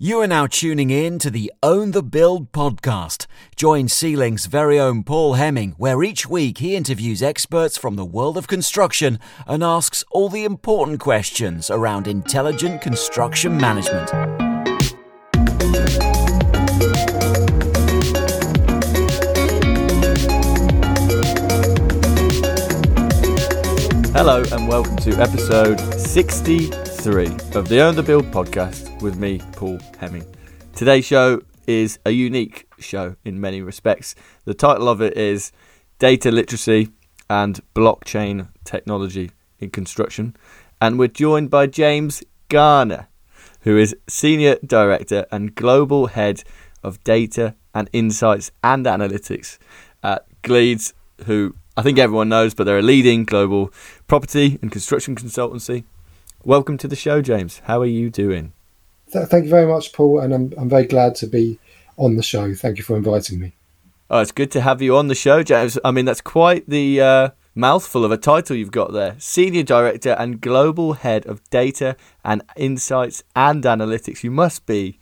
You are now tuning in to the Own the Build podcast. Join C-Link's very own Paul Heming, where each week he interviews experts from the world of construction and asks all the important questions around intelligent construction management. Hello and welcome to episode 63 of the Own the Build podcast with me, Paul Heming. Today's show is a unique show in many respects. The title of it is Data Literacy and Blockchain Technology in Construction. And we're joined by James Garner, who is Senior Director and Global Head of Data and Insights and Analytics at Gleeds, who I think everyone knows, but they're a leading global property and construction consultancy. Welcome to the show, James. How are you doing? Thank you very much, Paul, and I'm, I'm very glad to be on the show. Thank you for inviting me. Oh, it's good to have you on the show, James. I mean, that's quite the uh, mouthful of a title you've got there Senior Director and Global Head of Data and Insights and Analytics. You must be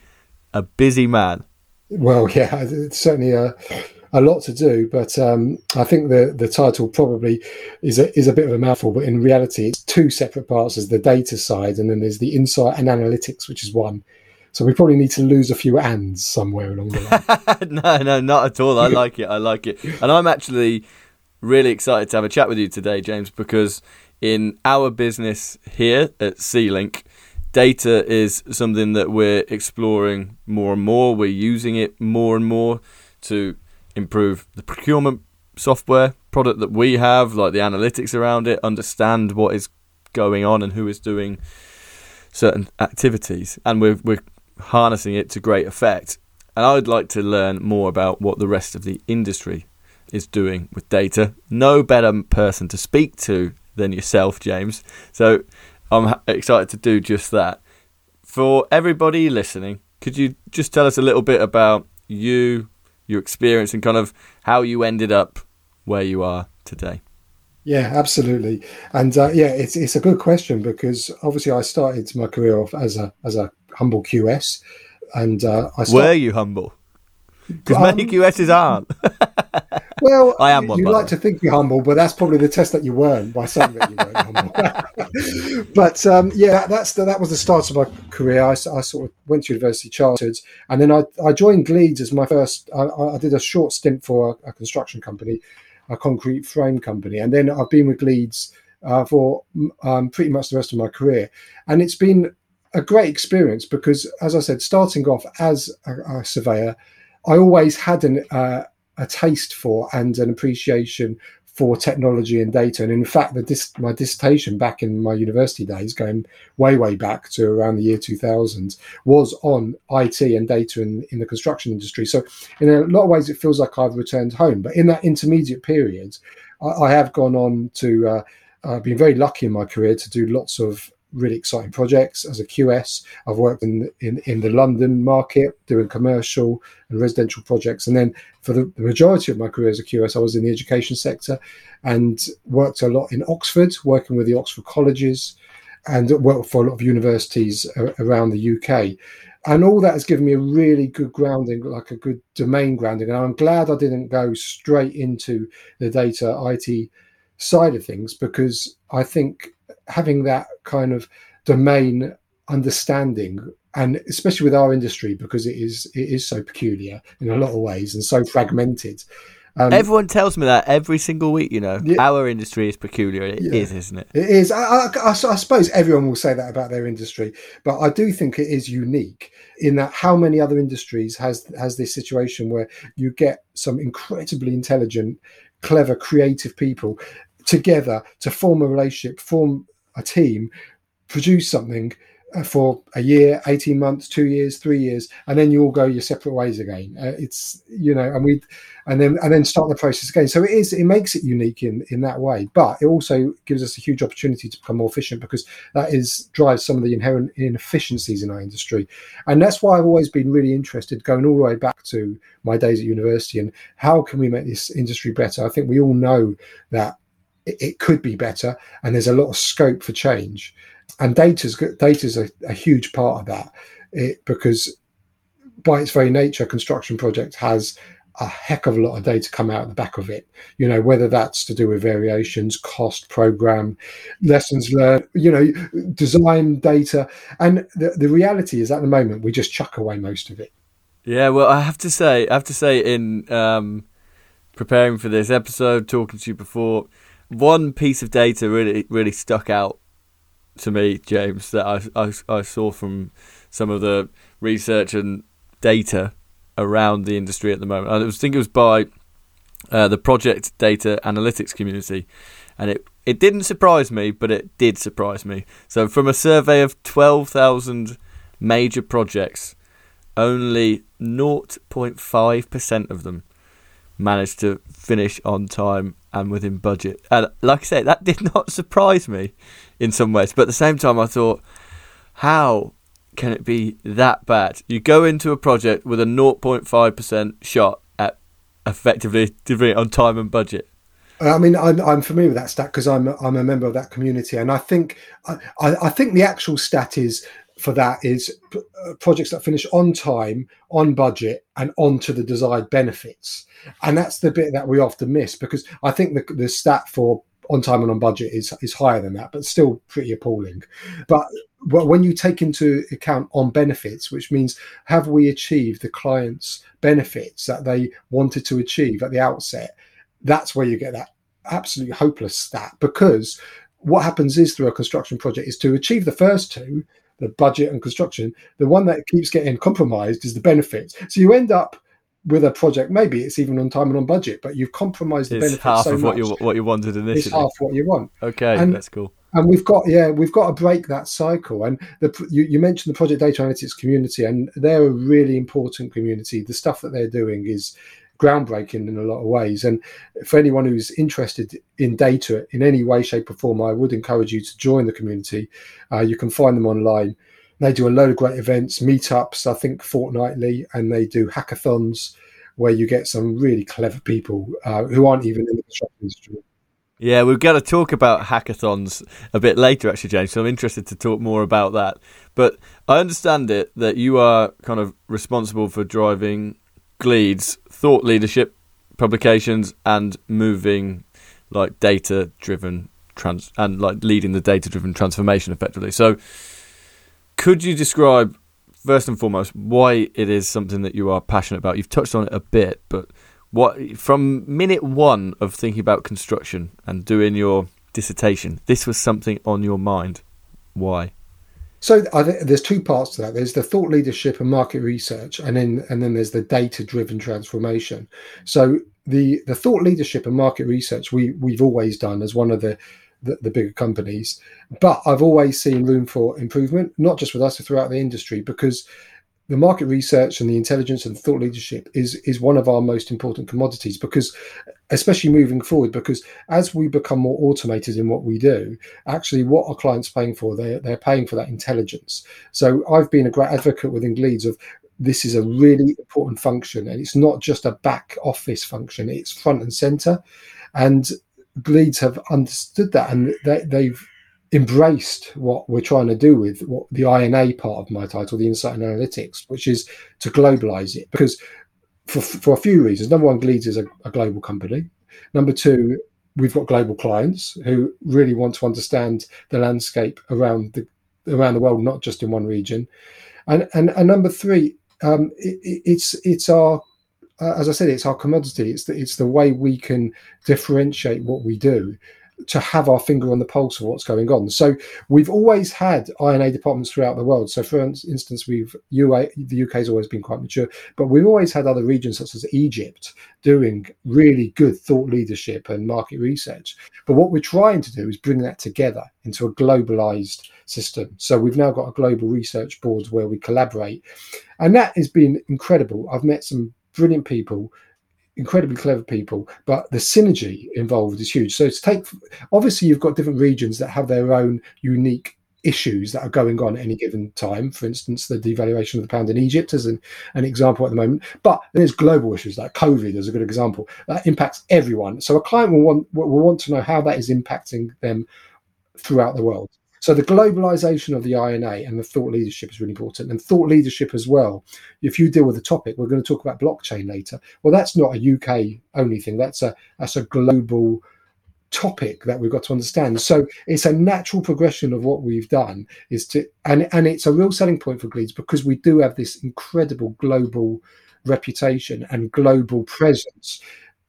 a busy man. Well, yeah, it's certainly a a lot to do, but um, I think the the title probably is a, is a bit of a mouthful. But in reality, it's two separate parts: there's the data side, and then there's the insight and analytics, which is one. So we probably need to lose a few ands somewhere along the line. no, no, not at all. I like it. I like it, and I'm actually really excited to have a chat with you today, James, because in our business here at C-Link, data is something that we're exploring more and more. We're using it more and more to improve the procurement software product that we have, like the analytics around it, understand what is going on and who is doing certain activities, and we're we're harnessing it to great effect. And I would like to learn more about what the rest of the industry is doing with data. No better person to speak to than yourself, James. So I'm excited to do just that. For everybody listening, could you just tell us a little bit about you, your experience and kind of how you ended up where you are today. Yeah, absolutely, and uh, yeah, it's it's a good question because obviously I started my career off as a as a humble QS, and uh, I start- were you humble? Because um, many QSs aren't. well, I am one. You like to think you're humble, but that's probably the test that you weren't by saying that you weren't humble. but um, yeah, that's the, that was the start of my career. I, I, sort of went to university, chartered, and then I, I joined Gleeds as my first. I, I did a short stint for a, a, construction company, a concrete frame company, and then I've been with Gleeds uh, for um, pretty much the rest of my career, and it's been a great experience because, as I said, starting off as a, a surveyor I always had an, uh, a taste for and an appreciation for technology and data. And in fact, dis- my dissertation back in my university days, going way, way back to around the year 2000, was on IT and data in, in the construction industry. So, in a lot of ways, it feels like I've returned home. But in that intermediate period, I, I have gone on to, uh, I've been very lucky in my career to do lots of really exciting projects as a QS. I've worked in, in, in the London market doing commercial and residential projects. And then for the, the, majority of my career as a QS, I was in the education sector and worked a lot in Oxford, working with the Oxford colleges and worked for a lot of universities around the UK. And all that has given me a really good grounding, like a good domain grounding. And I'm glad I didn't go straight into the data IT side of things because I think having that kind of domain understanding and especially with our industry because it is it is so peculiar in a lot of ways and so fragmented um, Everyone tells me that every single week. You know, yeah, our industry is peculiar. It yeah, is, isn't it? It is. I, I, I, I, suppose everyone will say that about their industry, but I do think it is unique in that how many other industries has has this situation where you get some incredibly intelligent, clever, creative people together to form a relationship, form a team, produce something uh, for a year, 18 months, two years, three years, and then you all go your separate ways again. Uh, it's, you know, and we, and then, and then start the process again. So it is, it makes it unique in, in that way, but it also gives us a huge opportunity to become more efficient because that is, drives some of the inherent inefficiencies in our industry. And that's why I've always been really interested going all the way back to my days at university and how can we make this industry better? I think we all know that it, it could be better, and there's a lot of scope for change. And data's data's a, a huge part of that, it, because by its very nature, construction project has a heck of a lot of data come out the back of it. You know, whether that's to do with variations, cost, program, lessons learned, you know, design data. And the, the reality is at the moment, we just chuck away most of it. Yeah, well, I have to say, I have to say, in um, preparing for this episode, talking to you before, one piece of data really, really stuck out to me, James, that I, I, I saw from some of the research and data around the industry at the moment. I thinking it was by uh, the project data analytics community, and it it didn't surprise me, but it did surprise me. So, from a survey of twelve thousand major projects, only 0.5 percent of them managed to finish on time and within budget. And like I say, that did not surprise me in some ways, but at the same time, I thought, how can it be that bad? You go into a project with a 0.5% shot at effectively delivering it on time and budget. I mean, I'm, I'm familiar with that stat because I'm I'm a member of that community, and I think I, I think the actual stat is for that is uh, projects that finish on time, on budget, and onto the desired benefits, and that's the bit that we often miss because I think the the stat for on time and on budget is is higher than that, but still pretty appalling. But when you take into account on benefits, which means have we achieved the client's benefits that they wanted to achieve at the outset, that's where you get that absolutely hopeless stat. Because what happens is through a construction project is to achieve the first two, the budget and construction, the one that keeps getting compromised is the benefits. So you end up with a project, maybe it's even on time and on budget, but you've compromised the it's benefits half so of what much. you what you wanted initially. It's half what you want. Okay, and, that's cool. And we've got yeah, we've got to break that cycle. And the, you, you mentioned the project data analytics community, and they're a really important community. The stuff that they're doing is groundbreaking in a lot of ways. And for anyone who's interested in data in any way, shape, or form, I would encourage you to join the community. Uh, you can find them online they do a load of great events, meetups, I think fortnightly, and they do hackathons where you get some really clever people uh, who aren't even in the construction industry. Yeah, we've got to talk about hackathons a bit later, actually, James. So I'm interested to talk more about that. But I understand it that you are kind of responsible for driving Gleeds thought leadership publications and moving like data driven trans and like leading the data driven transformation effectively. So could you describe first and foremost why it is something that you are passionate about? You've touched on it a bit, but what from minute one of thinking about construction and doing your dissertation, this was something on your mind. Why? So there's two parts to that. There's the thought leadership and market research, and then and then there's the data driven transformation. So the the thought leadership and market research we we've always done as one of the the, the bigger companies. But I've always seen room for improvement, not just with us, but throughout the industry, because the market research and the intelligence and thought leadership is is one of our most important commodities because especially moving forward because as we become more automated in what we do actually what our clients paying for they're, they're paying for that intelligence. So i've been a great advocate within Gleeds of this is a really important function and it's not just a back office function it's front and center. And Gleeds have understood that and they, they've embraced what we're trying to do with what the INA part of my title, the Insight and Analytics, which is to globalize it. Because for, for a few reasons, number one, Gleeds is a, a global company. Number two, we've got global clients who really want to understand the landscape around the around the world, not just in one region. And and, and number three, um, it, it's it's our uh, as I said, it's our commodity. It's the, it's the way we can differentiate what we do to have our finger on the pulse of what's going on. So we've always had INA departments throughout the world. So for instance, we've UA, the UK has always been quite mature, but we've always had other regions such as Egypt doing really good thought leadership and market research. But what we're trying to do is bring that together into a globalized system. So we've now got a global research board where we collaborate, and that has been incredible. I've met some brilliant people incredibly clever people, but the synergy involved is huge. So to take obviously you've got different regions that have their own unique issues that are going on at any given time. For instance, the devaluation of the pound in Egypt is an, an example at the moment. But there's global issues like COVID is a good example that impacts everyone. So a client will want will want to know how that is impacting them throughout the world. So the globalization of the INA and the thought leadership is really important, and thought leadership as well. If you deal with the topic, we're going to talk about blockchain later. Well, that's not a UK only thing. That's a that's a global topic that we've got to understand. So it's a natural progression of what we've done is to and and it's a real selling point for Gleeds because we do have this incredible global reputation and global presence.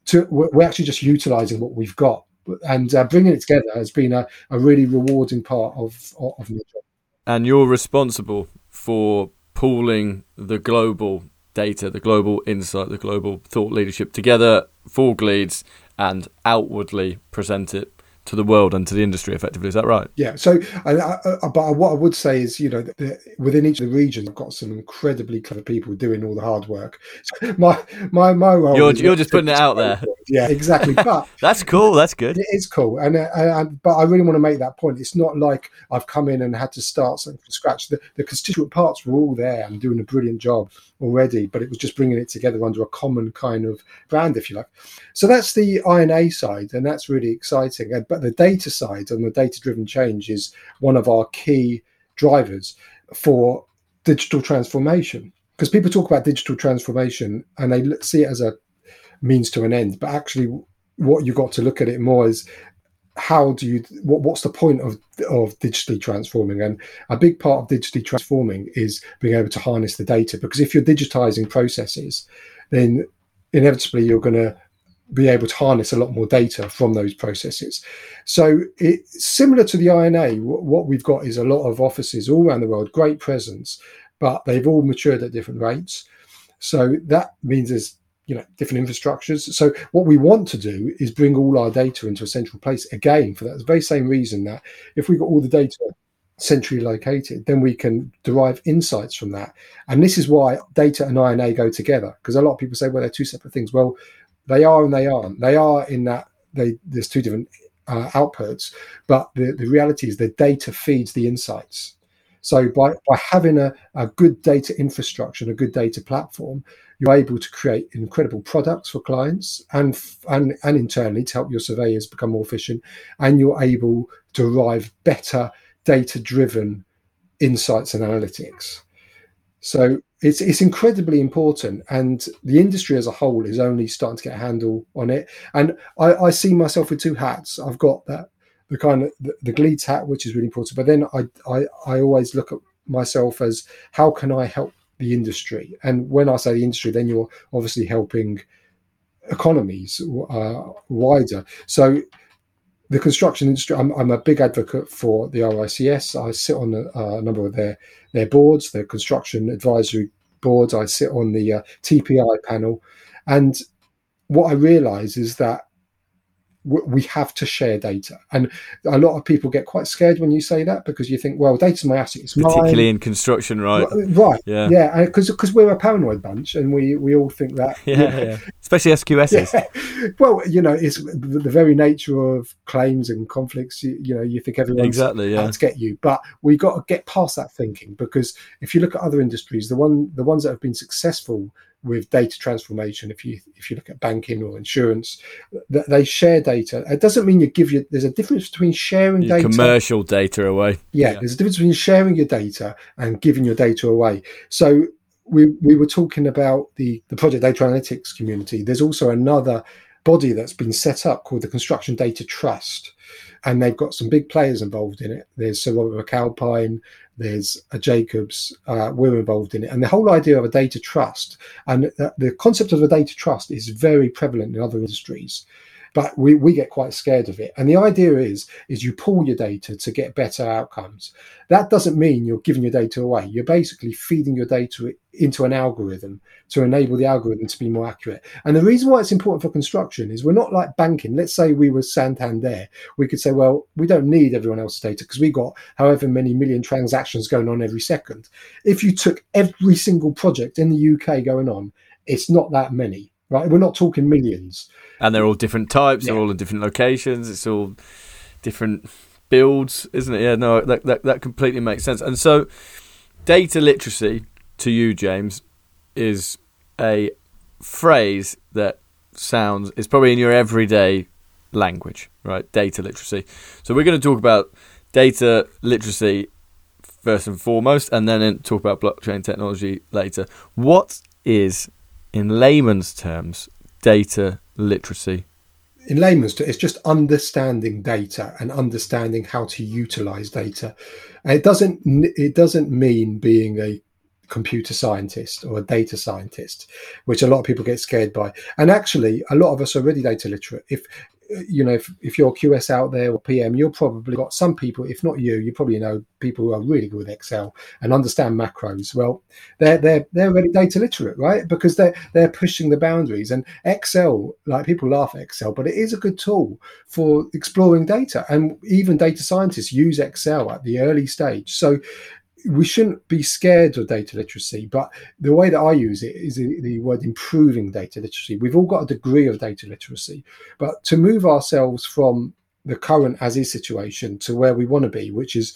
To we're actually just utilizing what we've got and uh, bringing it together has been a, a really rewarding part of of my job. And you're responsible for pooling the global data, the global insight, the global thought leadership together for Gleeds and outwardly present it to the world and to the industry effectively. Is that right? Yeah. So, I, I, but what I would say is, you know, the, within each of the regions, I've got some incredibly clever people doing all the hard work. So my my my role. You're, you're just putting it out there. Yeah, exactly. But that's cool. That's good. It is cool, and, uh, and but I really want to make that point. It's not like I've come in and had to start something from scratch. The, the constituent parts were all there and doing a brilliant job already, but it was just bringing it together under a common kind of brand, if you like. So that's the INA side, and that's really exciting. But the data side and the data driven change is one of our key drivers for digital transformation. Because people talk about digital transformation and they see it as a means to an end, but actually, what you've got to look at it more is how do you what, what's the point of of digitally transforming and a big part of digitally transforming is being able to harness the data because if you're digitizing processes then inevitably you're going to be able to harness a lot more data from those processes. So similar to the ina what we've got is a lot of offices all around the world great presence but they've all matured at different rates. So that means there's you know different infrastructures. So what we want to do is bring all our data into a central place again for that very same reason that if we've got all the data centrally located then we can derive insights from that. And this is why data and ina go together because a lot of people say well they're two separate things. Well they are and they aren't. They are in that they there's two different uh, outputs but the, the reality is the data feeds the insights. So by, by having a, a good data infrastructure and a good data platform you're able to create incredible products for clients and and and internally to help your surveyors become more efficient. And you're able to derive better data driven insights and analytics. So it's it's incredibly important and the industry as a whole is only starting to get a handle on it and i, I see myself with two hats i've got that the kind of the, the Gleeds hat which is really important but then I, I i always look at myself as how can i help the industry. And when I say the industry, then you're obviously helping economies uh, wider. So the construction industry, I'm, I'm, a big advocate for the RICS. I sit on a, a, number of their their boards, their construction advisory boards. I sit on the uh, TPI panel, and what I realise is that we have to share data. And a lot of people get quite scared when you say that because you think, well, data's my asset. It's particularly mine. in construction, right? Right. Yeah. Yeah. Because because we're a paranoid bunch, and we we all think that. Yeah. yeah. yeah. Especially SQSs. Yeah. Well, you know, it's the very nature of claims and conflicts. You, you know, you think everyone's exactly yeah. out to get you, but we got to get past that thinking because if you look at other industries, the one the ones that have been successful with data transformation if you if you look at banking or insurance that they share data. It doesn't mean you give you there's a difference between sharing your data commercial data away. Yeah, yeah, there's a difference between sharing your data and giving your data away. So we we were talking about the the project data analytics community. There's also another body that's been set up called the construction data trust and they've got some big players involved in it. There's sir robert mcalpine there's a Jacobs, uh, we're involved in it. And the whole idea of a data trust and the concept of a data trust is very prevalent in other industries but we, we get quite scared of it. And the idea is is you pull your data to get better outcomes. That doesn't mean you're giving your data away. You're basically feeding your data into an algorithm to enable the algorithm to be more accurate. And the reason why it's important for construction is we're not like banking. Let's say we were Santander. We could say, well, we don't need everyone else's data because we got however many million transactions going on every second. If you took every single project in the UK going on, it's not that many right? We're not talking millions. And they're all different types. Yeah. They're all in different locations. It's all different builds, isn't it? Yeah, no, that, that that completely makes sense. And so, data literacy to you, James, is a phrase that sounds is probably in your everyday language, right? Data literacy. So we're going to talk about data literacy first and foremost, and then talk about blockchain technology later. What is, in layman's terms, data literacy? In layman's terms, it's just understanding data and understanding how to utilize data. And it doesn't it doesn't mean being a computer scientist or a data scientist, which a lot of people get scared by. And actually, a lot of us are already data literate. If you know, if, if you're QS out there or PM, you'll probably got some people, if not you, you probably know people who are really good with Excel and understand macros. Well, they're they're they're already data literate, right? Because they're they're pushing the boundaries. And Excel, like people laugh at Excel, but it is a good tool for exploring data. And even data scientists use Excel at the early stage. So we shouldn't be scared of data literacy, but the way that I use it is the word improving data literacy. We've all got a degree of data literacy, but to move ourselves from the current as is situation to where we want to be, which is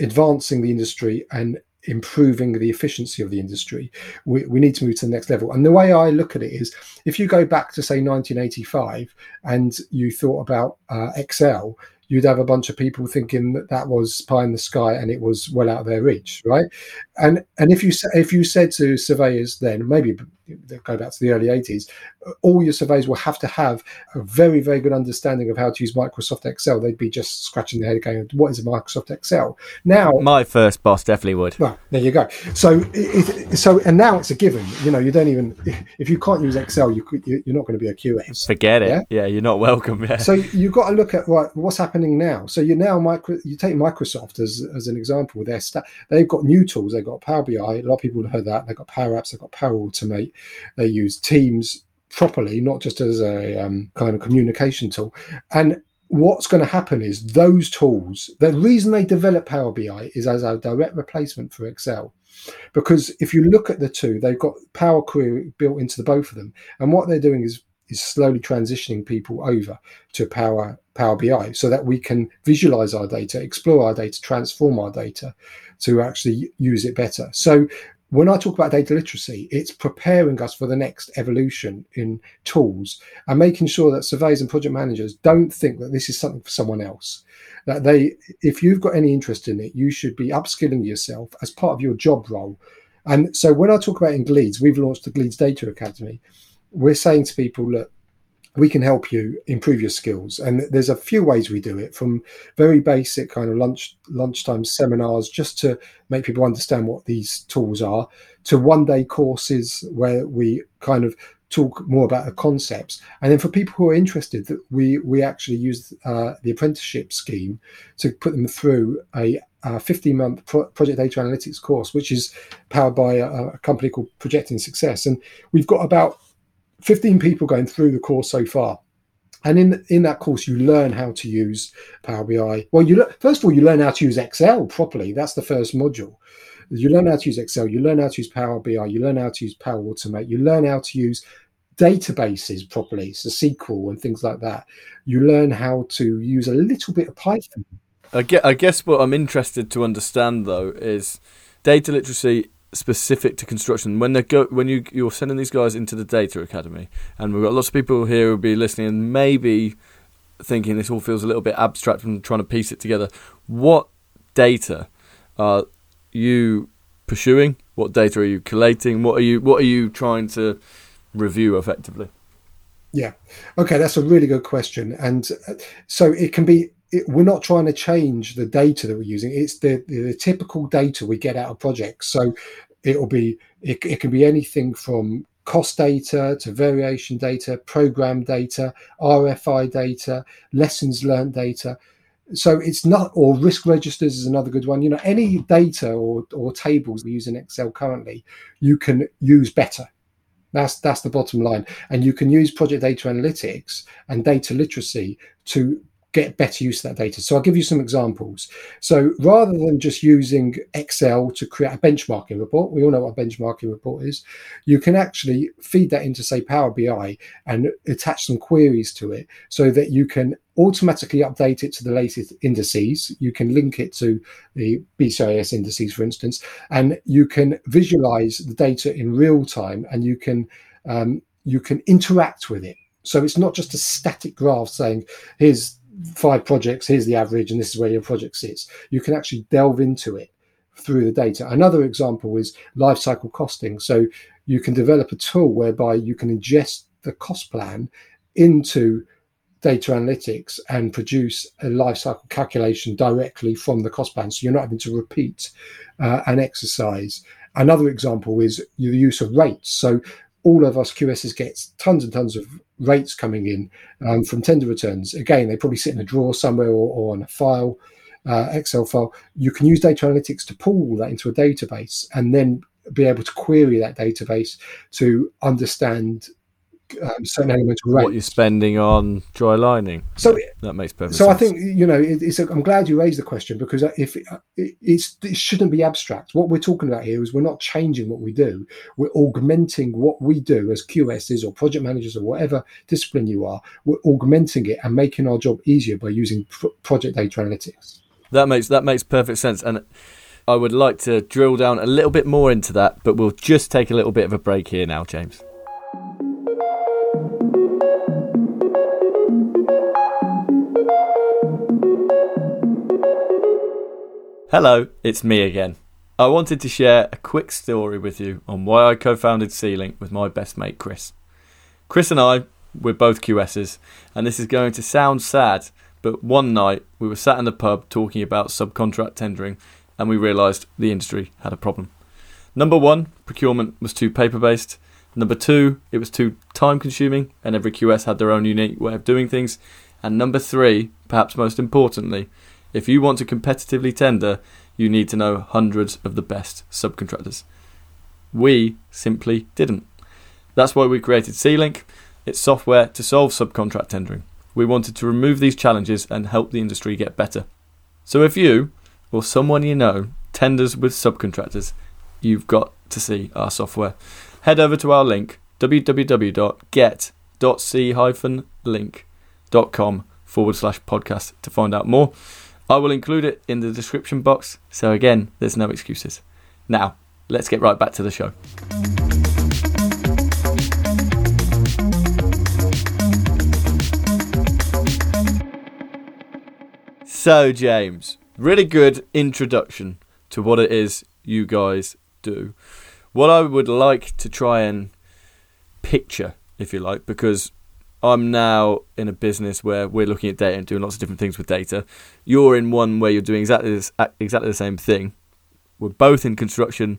advancing the industry and improving the efficiency of the industry, we, we need to move to the next level. And the way I look at it is if you go back to, say, 1985 and you thought about uh, Excel, you'd have a bunch of people thinking that that was pie in the sky and it was well out of their reach, right? And and if you if you said to surveyors then maybe go back to the early 80s, uh, all your surveys will have to have a very, very good understanding of how to use Microsoft Excel. They'd be just scratching their head going, what is a Microsoft Excel? Now, my first boss definitely would. Well, there you go. So, it, so, and now it's a given. You know, you don't even, if you can't use Excel, you, you're not going to be a QS. Forget it. Yeah, yeah you're not welcome. Yeah. So you've got to look at right, what's happening now. So you now, micro, you take Microsoft as, as an example. Their sta- they've got new tools. They've got Power BI. A lot of people have heard that. They've got Power Apps. They've got Power Automate. They use Teams properly, not just as a um, kind of communication tool. And what's going to happen is those tools, the reason they develop Power BI is as a direct replacement for Excel. Because if you look at the two, they've got Power Query built into the both of them. And what they're doing is is slowly transitioning people over to Power Power BI so that we can visualize our data, explore our data, transform our data to actually use it better. So when I talk about data literacy, it's preparing us for the next evolution in tools and making sure that surveyors and project managers don't think that this is something for someone else. That they, if you've got any interest in it, you should be upskilling yourself as part of your job role. And so when I talk about in Gleeds, we've launched the Gleeds Data Academy. We're saying to people, look, we can help you improve your skills. And there's a few ways we do it from very basic kind of lunch lunchtime seminars just to make people understand what these tools are to one day courses where we kind of talk more about the concepts. And then for people who are interested that we we actually use uh, the apprenticeship scheme to put them through a 15 month pro- project data analytics course which is powered by a, a company called projecting success. And we've got about 15 people going through the course so far. And in in that course, you learn how to use Power BI. Well, you first of all you learn how to use Excel properly. That's the first module. You learn how to use Excel. You learn how to use Power BI. You learn how to use Power Automate. You learn how to use databases properly, so SQL and things like that. You learn how to use a little bit of Python. I guess, I guess what I'm interested to understand though is data literacy specific to construction. When they go, when you you're sending these guys into the data academy, and we've got lots of people here who'll be listening, and maybe thinking this all feels a little bit abstract and trying to piece it together. What data are you pursuing? What data are you collating? What are you What are you trying to review effectively? Yeah, okay, that's a really good question, and uh, so it can be it, we're not trying to change the data that we're using. It's the, the, the typical data we get out of projects. So it'll be it, it can be anything from cost data to variation data, program data, RFI data, lessons learned data. So it's not, or risk registers is another good one. You know, any data or, or tables we use in Excel currently, you can use better. That's that's the bottom line, and you can use project data analytics and data literacy to get better use of that data. So I'll give you some examples. So rather than just using Excel to create a benchmarking report, we all know what a benchmarking report is, you can actually feed that into, say, Power BI and attach some queries to it so that you can automatically update it to the latest indices. You can link it to the BCIS indices, for instance, and you can visualize the data in real time and you can um, you can interact with it. So it's not just a static graph saying, here's five projects. Here's the average, and this is where your project sits. You can actually delve into it through the data. Another example is lifecycle costing. So you can develop a tool whereby you can ingest the cost plan into data analytics and produce a lifecycle calculation directly from the cost plan. So you're not having to repeat uh, an exercise. Another example is the use of rates. So all of us QSs get tons and tons of rates coming in um, from tender returns. Again, they probably sit in a drawer somewhere or, or on a file, uh, Excel file. You can use data analytics to pull that into a database and then be able to query that database to understand um, certain elements What you're spending on dry lining. So that makes perfect. Sense. So sense. I think you know it, it's. A, I'm glad you raised the question because if it, it's it shouldn't be abstract. What we're talking about here is we're not changing what we do. We're augmenting what we do as QSs or project managers or whatever discipline you are. We're augmenting it and making our job easier by using project data analytics. That makes that makes perfect sense and. I would like to drill down a little bit more into that, but we'll just take a little bit of a break here now, James. Hello, it's me again. I wanted to share a quick story with you on why I co founded C-Link with my best mate Chris. Chris and I, we're both QSs, and this is going to sound sad, but one night we were sat in the pub talking about subcontract tendering and we realised the industry had a problem. Number one, procurement was too paper based. Number two, it was too time consuming, and every QS had their own unique way of doing things. And number three, perhaps most importantly, if you want to competitively tender, you need to know hundreds of the best subcontractors. We simply didn't. That's why we created C-Link. It's software to solve subcontract tendering. We wanted to remove these challenges and help the industry get better. So if you, or someone you know tenders with subcontractors, you've got to see our software. Head over to our link www.get.c-link.com forward slash podcast to find out more. I will include it in the description box, so again, there's no excuses. Now, let's get right back to the show. So, James, really good introduction to what it is you guys do. What I would like to try and picture, if you like, because I'm now in a business where we're looking at data and doing lots of different things with data. You're in one where you're doing exactly this, exactly the same thing. We're both in construction,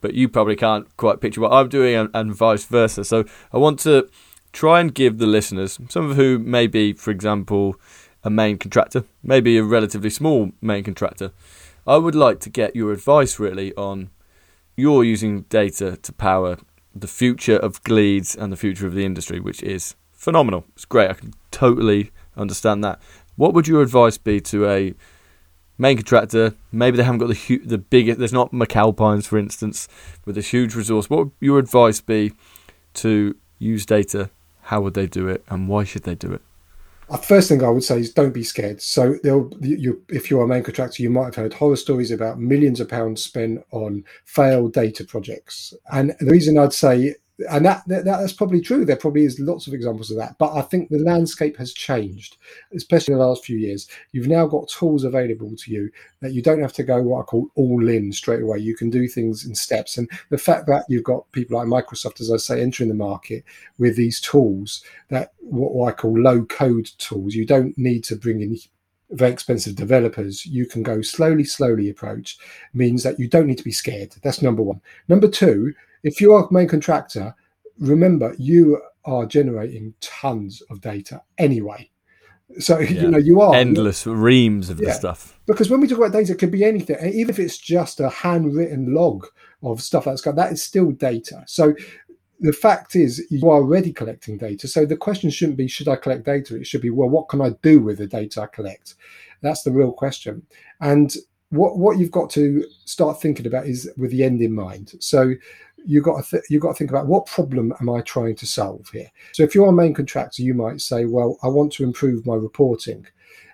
but you probably can't quite picture what I'm doing, and, and vice versa. So I want to try and give the listeners, some of who may be, for example, a main contractor, maybe a relatively small main contractor. I would like to get your advice really on you're using data to power the future of Gleeds and the future of the industry, which is phenomenal. It's great. I can totally understand that. What would your advice be to a main contractor? Maybe they haven't got the hu- the biggest. There's not McAlpines, for instance, with a huge resource. What would your advice be to use data? How would they do it, and why should they do it? Uh, first thing I would say is don't be scared. So you, if you're a main contractor, you might have heard horror stories about millions of pounds spent on failed data projects. And the reason I'd say and that, that, that's probably true. There probably is lots of examples of that. But I think the landscape has changed, especially in the last few years. You've now got tools available to you that you don't have to go what I call all in straight away. You can do things in steps. And the fact that you've got people like Microsoft, as I say, entering the market with these tools that what I call low code tools, you don't need to bring in very expensive developers, you can go slowly, slowly approach means that you don't need to be scared. That's number one. Number two, if you are a main contractor, remember you are generating tons of data anyway. So yeah. you know you are endless reams of yeah. the stuff. Because when we talk about data, it could be anything, even if it's just a handwritten log of stuff that's got that is still data. So the fact is you are already collecting data. So the question shouldn't be should I collect data? It should be well, what can I do with the data I collect? That's the real question. And what what you've got to start thinking about is with the end in mind. So you got to th- you got to think about what problem am I trying to solve here. So if you're a main contractor, you might say, well, I want to improve my reporting.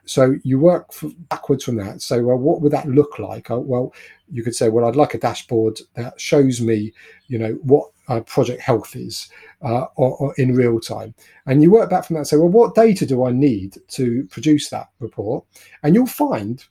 So you work backwards from that. So, well, what would that look like? Uh, well, you could say, well, I'd like a dashboard that shows me, you know, what uh, project health is uh, or, or in real time. And you work back from that and say, well, what data do I need to produce that report? And you'll find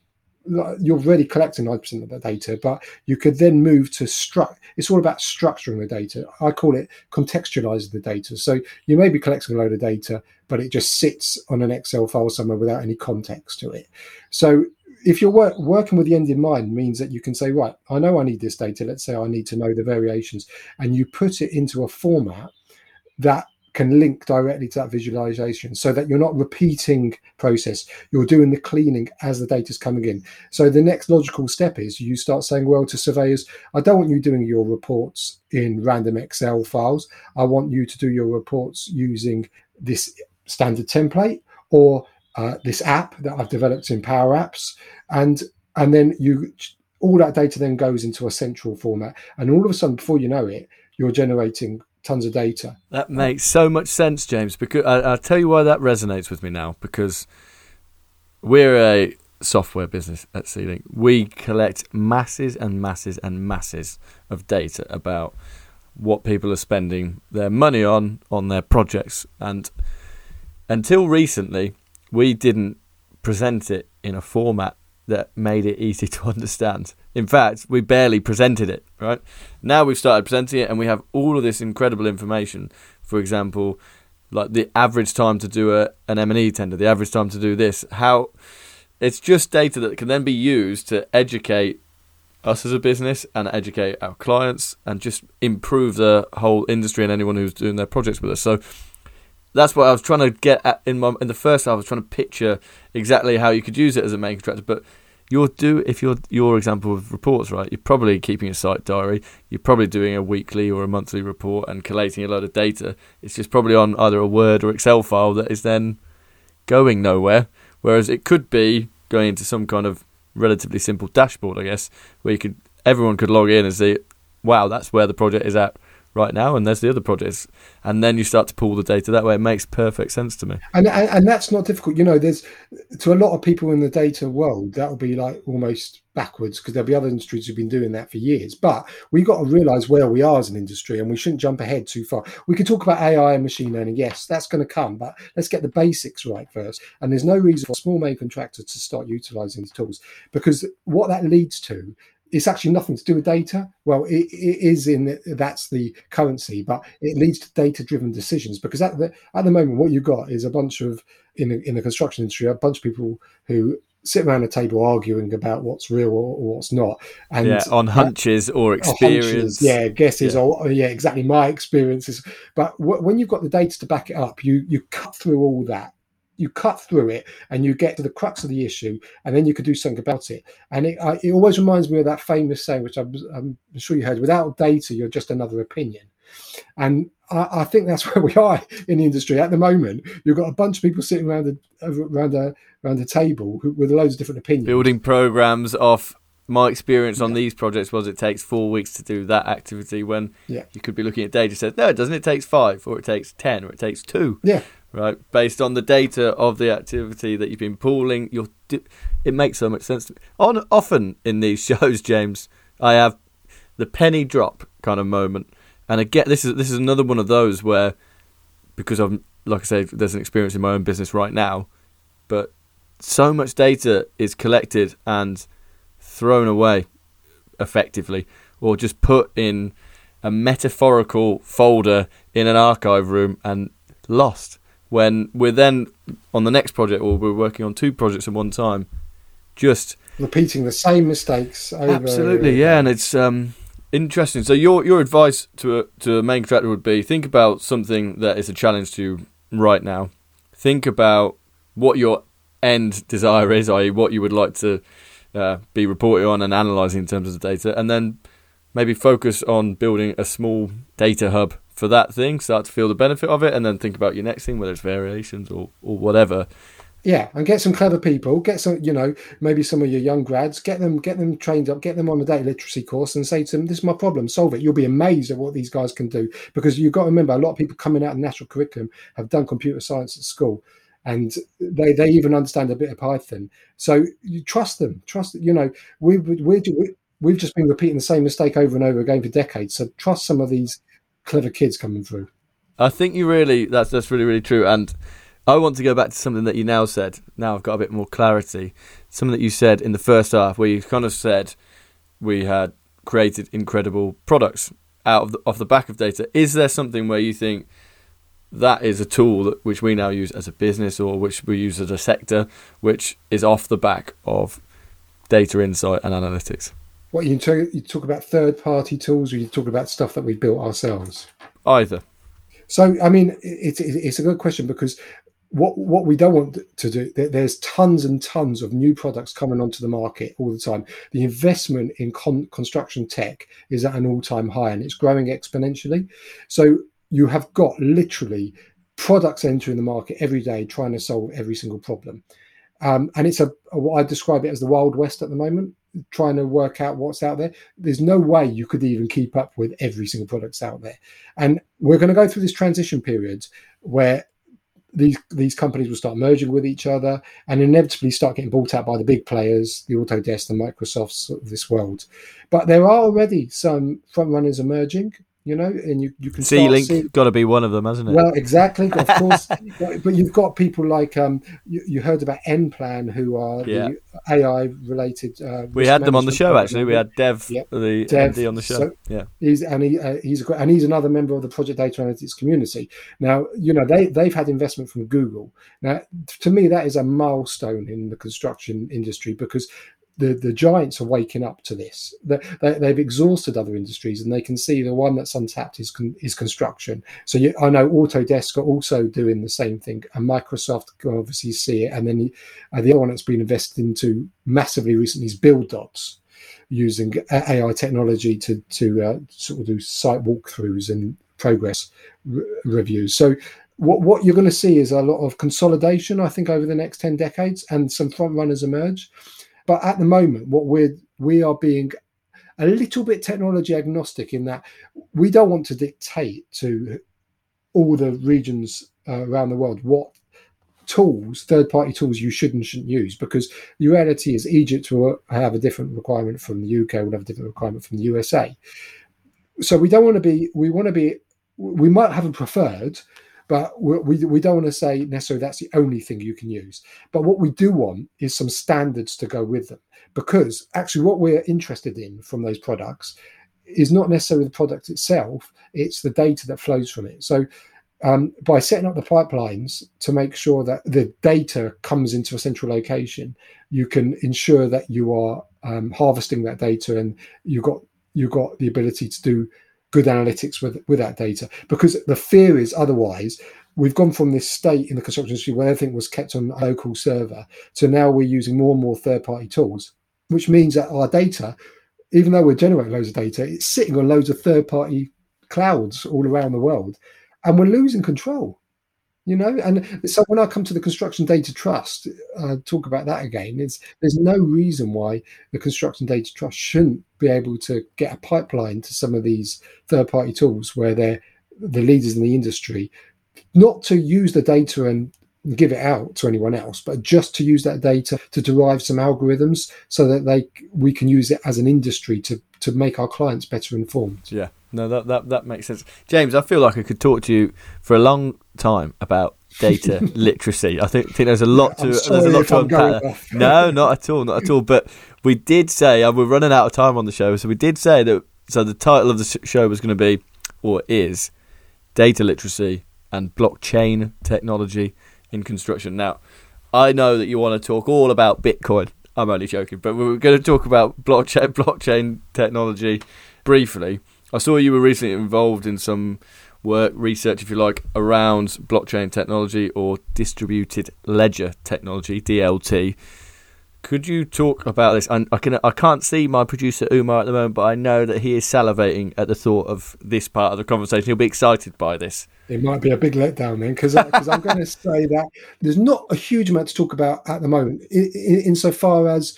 you're already collecting 90% of the data, but you could then move to struct. It's all about structuring the data. I call it contextualizing the data. So you may be collecting a load of data, but it just sits on an Excel file somewhere without any context to it. So if you're work, working with the end in mind means that you can say, right, I know I need this data. Let's say I need to know the variations, and you put it into a format that can link directly to that visualization so that you're not repeating process. You're doing the cleaning as the data is coming in. So the next logical step is you start saying well to surveyors i don't want you doing your reports in random excel files. I want you to do your reports using this standard template or uh, this app that i've developed in power apps. And and then you all that data then goes into a central format. And all of a sudden before you know it you're generating tons of data. That makes so much sense, James. Because I, will tell you why that resonates with me now. Because we're a software business at C-Link. We collect masses and masses and masses of data about what people are spending their money on on their projects, and until recently, we didn't present it in a format that made it easy to understand. In fact, we barely presented it, right? Now we've started presenting it and we have all of this incredible information. For example, like the average time to do a, an M&E tender, the average time to do this, how it's just data that can then be used to educate us as a business and educate our clients and just improve the whole industry and anyone who's doing their projects with us. So that's what I was trying to get at in my in the first half. I was trying to picture exactly how you could use it as a main contractor, but you're do if you're your example of reports, right? You're probably keeping a site diary. You're probably doing a weekly or a monthly report and collating a load of data. It's just probably on either a Word or Excel file that is then going nowhere. Whereas it could be going into some kind of relatively simple dashboard, I guess, where you could everyone could log in and see, wow, that's where the project is at right now, and there's the other projects, and then you start to pull the data that way. It makes perfect sense to me. And and, and that's not difficult. You know, there's to a lot of people in the data world that will be like almost backwards because there'll be other industries who've been doing that for years. But we've got to realize where we are as an industry, and we shouldn't jump ahead too far. We could talk about AI and machine learning. Yes, that's going to come, but let's get the basics right first. And there's no reason for small main contractors to start utilizing these tools because what that leads to it's actually nothing to do with data. Well, it, it is in the, that's the currency, but it leads to data-driven decisions because at the at the moment, what you've got is a bunch of in the, in the construction industry, a bunch of people who sit around a table arguing about what's real or, or what's not, and yeah, on hunches that, or experience, hunches, yeah, guesses, yeah. or yeah, exactly my experiences. But w- when you've got the data to back it up, you you cut through all that you cut through it and you get to the crux of the issue and then you could do something about it. And it, it always reminds me of that famous saying which I'm, I'm, sure you heard without data you're just another opinion. And I, I, think that's where we are in the industry. At the moment you've got a bunch of people sitting around a around a around a table with loads of different opinions. Building programs off my experience on yeah. these projects was it takes four weeks to do that activity when yeah. you could be looking at data. Says no it doesn't. It takes five or it takes ten or it takes two. Yeah right? Based on the data of the activity that you've been pooling, you're it makes so much sense. To me. On often in these shows, James, I have the penny drop kind of moment, and again, this is this is another one of those where because I'm like I say, there's an experience in my own business right now, but so much data is collected and thrown away effectively, or just put in a metaphorical folder in an archive room and lost when we're then on the next project or we're working on two projects at one time, just repeating the same mistakes. Over absolutely, yeah, and it's um, interesting. So your your advice to a, to a main contractor would be think about something that is a challenge to you right now. Think about what your end desire is, i.e., what you would like to uh, be reporting on and analysing in terms of the data, and then maybe focus on building a small data hub for that thing, start to feel the benefit of it, and then think about your next thing, whether it's variations or, or whatever. Yeah, and get some clever people, get some, you know, maybe some of your young grads, get them, get them trained up, get them on the data literacy course, and say to them, "This is my problem, solve it." You'll be amazed at what these guys can do because you've got to remember, a lot of people coming out of the national curriculum have done computer science at school, and they they even understand a bit of Python. So you trust them, trust you know we we we've just been repeating the same mistake over and over again for decades. So trust some of these clever kids coming through. I think you really that's that's really really true and. I want to go back to something that you now said. Now I've got a bit more clarity. Something that you said in the first half, where you kind of said we had created incredible products out of the, off the back of data. Is there something where you think that is a tool that, which we now use as a business or which we use as a sector, which is off the back of data insight and analytics? What you talk, you talk about third party tools, or you talk about stuff that we built ourselves? Either. So, I mean, it's it's a good question because what what we don't want to do there's tons and tons of new products coming onto the market all the time the investment in con- construction tech is at an all-time high and it's growing exponentially so you have got literally products entering the market every day trying to solve every single problem um, and it's a, a what i describe it as the wild west at the moment trying to work out what's out there. There's no way you could even keep up with every single products out there. And we're going to go through this transition period where these these companies will start merging with each other and inevitably start getting bought out by the big players, the Autodesk, the Microsofts of this world. But there are already some front runners emerging you know, and you, you can C-Link got to be one of them, hasn't it? Well, exactly, of course. but, you've got people like um, you, you heard about nPlan, who are yeah. the AI related. Uh, we had them on the show actually. We had Dev, yep. the Dev, MD, on the show. So yeah, he's and he uh, he's a, and he's another member of the project data analytics community. Now, you know, they they've had investment from Google. Now, to me, that is a milestone in the construction industry because the, the giants are waking up to this. They, they, have exhausted other industries, and they can see the one that's untapped is con, is construction. So you, I know Autodesk are also doing the same thing, and Microsoft can obviously see it. And then uh, the other one that's been invested into massively recently is Buildots, using AI technology to to uh, sort of do site walkthroughs and progress reviews. So what what you're going to see is a lot of consolidation, I think, over the next ten decades, and some front runners emerge. But at the moment, what we're we are being a little bit technology agnostic in that we don't want to dictate to all the regions uh, around the world what tools, third party tools you should and shouldn't use because the reality is Egypt will have a different requirement from the UK, will have a different requirement from the USA. So we don't want to be, we want to be, we might have a preferred, but we, we don't want to say necessarily that's the only thing you can use. But what we do want is some standards to go with them because actually what we're interested in from those products is not necessarily the product itself, it's the data that flows from it. So um, by setting up the pipelines to make sure that the data comes into a central location, you can ensure that you are um, harvesting that data and you got you got the ability to do good analytics with with that data. Because the fear is otherwise we've gone from this state in the construction industry where everything was kept on a local server to now we're using more and more third party tools which means that our data even though we're generating loads of data it's sitting on loads of third party clouds all around the world and we're losing control you know and so when i come to the construction data trust uh, talk about that again it's there's no reason why the construction data trust shouldn't be able to get a pipeline to some of these third party tools where they're the leaders in the industry not to use the data and give it out to anyone else but just to use that data to derive some algorithms so that they we can use it as an industry to to make our clients better informed. Yeah no, that, that that makes sense. James, I feel like I could talk to you for a long time about data literacy. I think think there's a lot to there's a lot to unpack. no, not at all, not at all. But we did say, and we're running out of time on the show, so we did say that. So the title of the show was going to be, or is, data literacy and blockchain technology in construction. Now, I know that you want to talk all about Bitcoin. I'm only joking, but we're going to talk about blockchain blockchain technology briefly. I saw you were recently involved in some work, research, if you like, around blockchain technology or distributed ledger technology, DLT. Could you talk about this? I, I can I can't see my producer Umar at the moment, but I know that he is salivating at the thought of this part of the conversation. He'll be excited by this. It might be a big letdown then, because uh, I'm going to say that there's not a huge amount to talk about at the moment, in, in, insofar as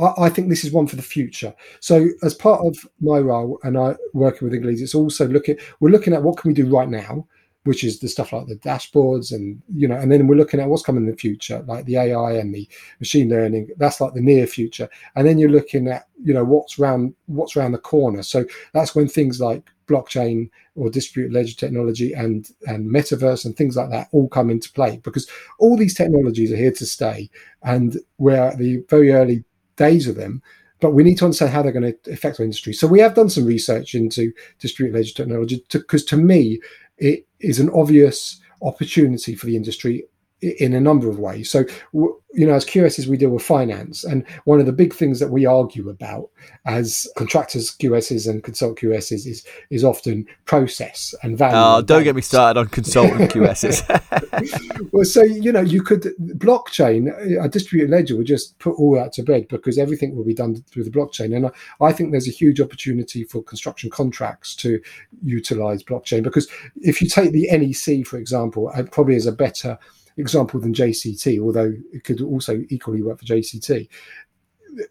I, think this is one for the future. So, as part of my role and I working with in Gleeds, it's also looking we're looking at what can we do right now which is the stuff like the dashboards and you know and then we're looking at what's coming in the future like the ai and the machine learning. That's like the near future. And then you're looking at you know what's around what's around the corner. So that's when things like blockchain or distributed ledger technology and and metaverse and things like that all come into play because all these technologies are here to stay. And we're at the very early days of them but we need to understand how they're going to affect our industry. So we have done some research into distributed ledger technology because to, to me, it is an obvious opportunity for the industry in a number of ways. So, you know, as QSs, we deal with finance. And one of the big things that we argue about as contractors, QSs, and consult QSs is, is often process and value. Oh, don't get me started on consultant QSs. well, so, you know, you could, blockchain, a distributed ledger would just put all that to bed because everything will be done through the blockchain. And I, I think there's a huge opportunity for construction contracts to utilize blockchain because if you take the NEC, for example, it probably is a better example than JCT, although it could also equally work for JCT.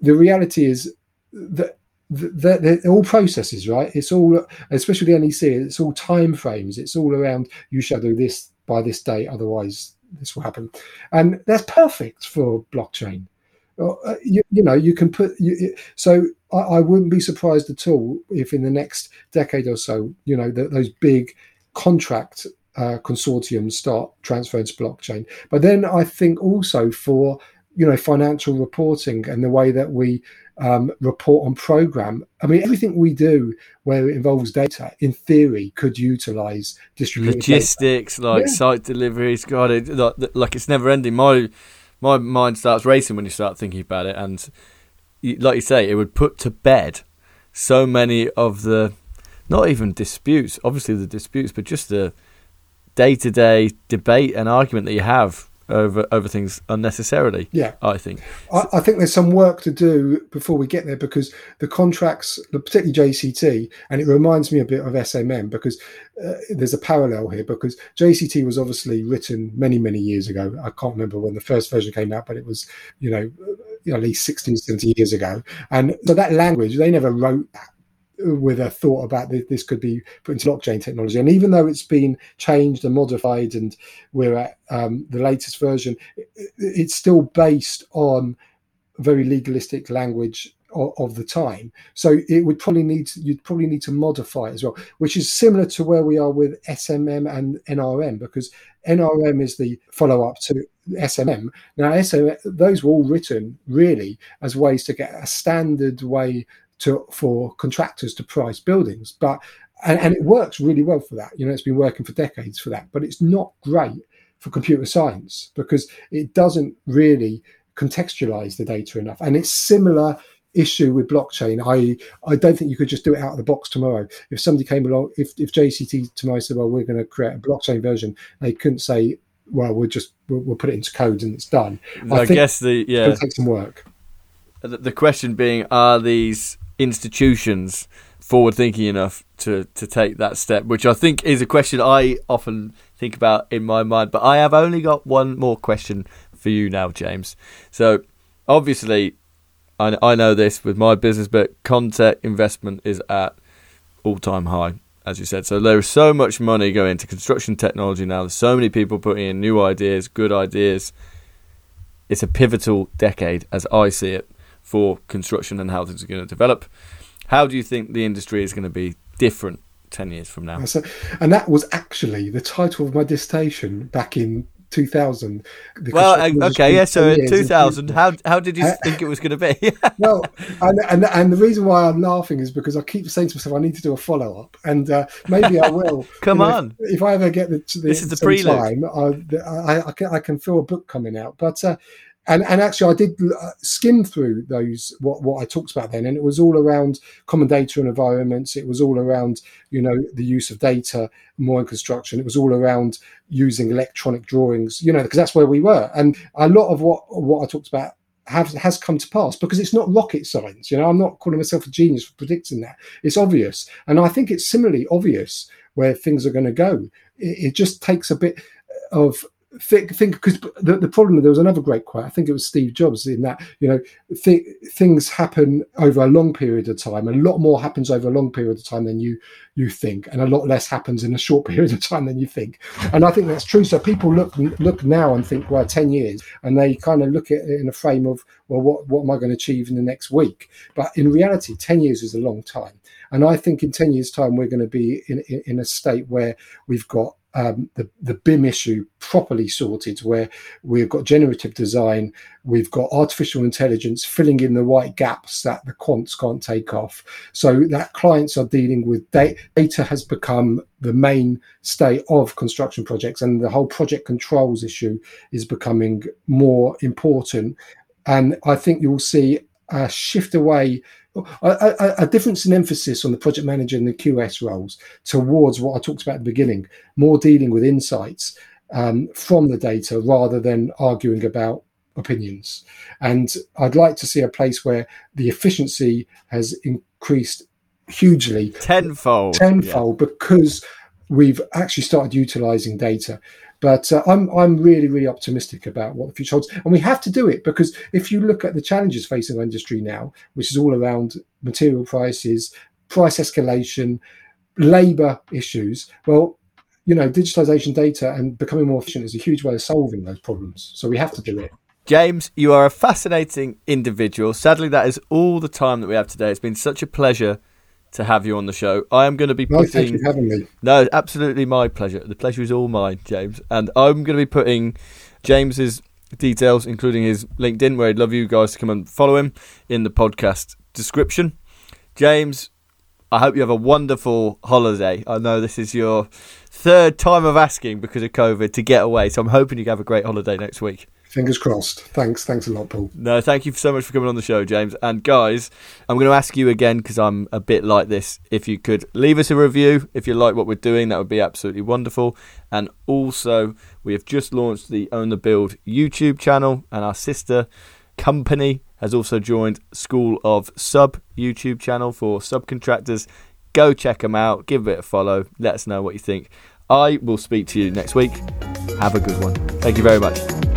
The reality is that they're, all processes, right? It's all, especially the NEC, it's all time frames. It's all around you shall do this by this date, otherwise this will happen, and that's perfect for blockchain. Uh, you, you know, you can put you, so I, I, wouldn't be surprised at all if in the next decade or so, you know, the, those big contract uh, consortiums start transferring to blockchain. But then I think also for you know financial reporting and the way that we um, report on program. I mean, everything we do where it involves data, in theory, could utilize distributed logistics, data. like yeah. site deliveries. God, it, like, like, it's never ending. My my mind starts racing when you start thinking about it, and like you say, it would put to bed so many of the not even disputes, obviously the disputes, but just the day to day debate and argument that you have over over things unnecessarily. Yeah, I think. I, I, think there's some work to do before we get there because the contracts, particularly JCT, and it reminds me a bit of SMM because uh, there's a parallel here because JCT was obviously written many many years ago. I can't remember when the first version came out, but it was you know at least 60, 70 years ago, and so that language they never wrote that with a thought about this, this could be put into blockchain technology. And even though it's been changed and modified, and we're at um, the latest version, it's still based on very legalistic language of, of, the time. So it would probably need to, you'd probably need to modify as well, which is similar to where we are with SMM and NRM because NRM is the follow up to SMM. Now, SMM, those were all written really as ways to get a standard way to for contractors to price buildings. But and, and it works really well for that. You know, it's been working for decades for that, but it's not great for computer science because it doesn't really contextualize the data enough. And it's similar issue with blockchain. I I don't think you could just do it out of the box tomorrow. If somebody came along, if if JCT tomorrow said, "Well, we're going to create a blockchain version," they couldn't say, "Well, we'll just we'll, we'll put it into code and it's done." I, I guess the yeah take some work. The, the question being, are these institutions forward thinking enough to, to take that step, which I think is a question I often think about in my mind. But I have only got one more question for you now, James. So, obviously, I, I know this with my business, but contech investment is at all time high, as you said. So, there is so much money going into construction technology now. There's so many people putting in new ideas, good ideas. It's a pivotal decade, as I see it for construction and how things are going to develop. How do you think the industry is going to be different 10 years from now? So, and that was actually the title of my dissertation back in 2000. Well, okay, yeah. So in 2000, how how did you uh, think it was going to be? well, and, and and the reason why I'm laughing is because I keep saying to myself, I need to do a follow up, and uh, maybe I will. Come on, if, if, I ever get the, the this is the prelude. Time, I, I, I, can, I can feel a book coming out, but. Uh, and and actually, I did uh, skim through those what what I talked about then, and it was all around common data and environments. It was all around you know the use of data more in construction. It was all around using electronic drawings, you know, because that's where we were. And a lot of what what I talked about have, has come to pass because it's not rocket science. You know, I'm not calling myself a genius for predicting that. It's obvious, and I think it's similarly obvious where things are going to go. It, it just takes a bit of think think because the, the problem there was another great quote i think it was steve jobs in that you know th- things happen over a long period of time a lot more happens over a long period of time than you you think and a lot less happens in a short period of time than you think. And i think that's true so people look look now and think well 10 years and they kind of look at it in a frame of well what what am i going to achieve in the next week? But in reality 10 years is a long time and I think in 10 years' time, we're going to be in, in, in a state where we've got um, the, the BIM issue properly sorted, where we've got generative design, we've got artificial intelligence filling in the white gaps that the quants can't take off. So that clients are dealing with data, data has become the main state of construction projects, and the whole project controls issue is becoming more important. And I think you'll see a shift away a, a, a, difference in emphasis on the project manager and the QS roles towards what I talked about at the beginning, more dealing with insights um, from the data rather than arguing about opinions. And I'd like to see a place where the efficiency has increased hugely, tenfold, tenfold, yeah. because we've actually started utilizing data. But uh, I'm I'm really really optimistic about what the future holds, and we have to do it because if you look at the challenges facing our industry now, which is all around material prices, price escalation, labour issues, well, you know, digitalization data and becoming more efficient is a huge way of solving those problems. So we have to do it. James, you are a fascinating individual. Sadly, that is all the time that we have today. It's been such a pleasure to have you on the show. I am going to be putting. No, thank you for having me. No, absolutely my pleasure. The pleasure is all mine, James. And I'm going to be putting James's details, including his LinkedIn, where I'd love you guys to come and follow him in the podcast description. James, I hope you have a wonderful holiday. I know this is your third time of asking because of COVID to get away, so I'm hoping you have a great holiday next week. Fingers crossed. Thanks. Thanks a lot, Paul. No, thank you so much for coming on the show, James. And guys, I'm going to ask you again because I'm a bit like this. If you could leave us a review if you like what we're doing, that would be absolutely wonderful. And also, we have just launched the Own the Build YouTube channel, and our sister company has also joined School of Sub YouTube channel for subcontractors. Go check them out, give it a follow, let us know what you think. I will speak to you next week. Have a good one. Thank you very much.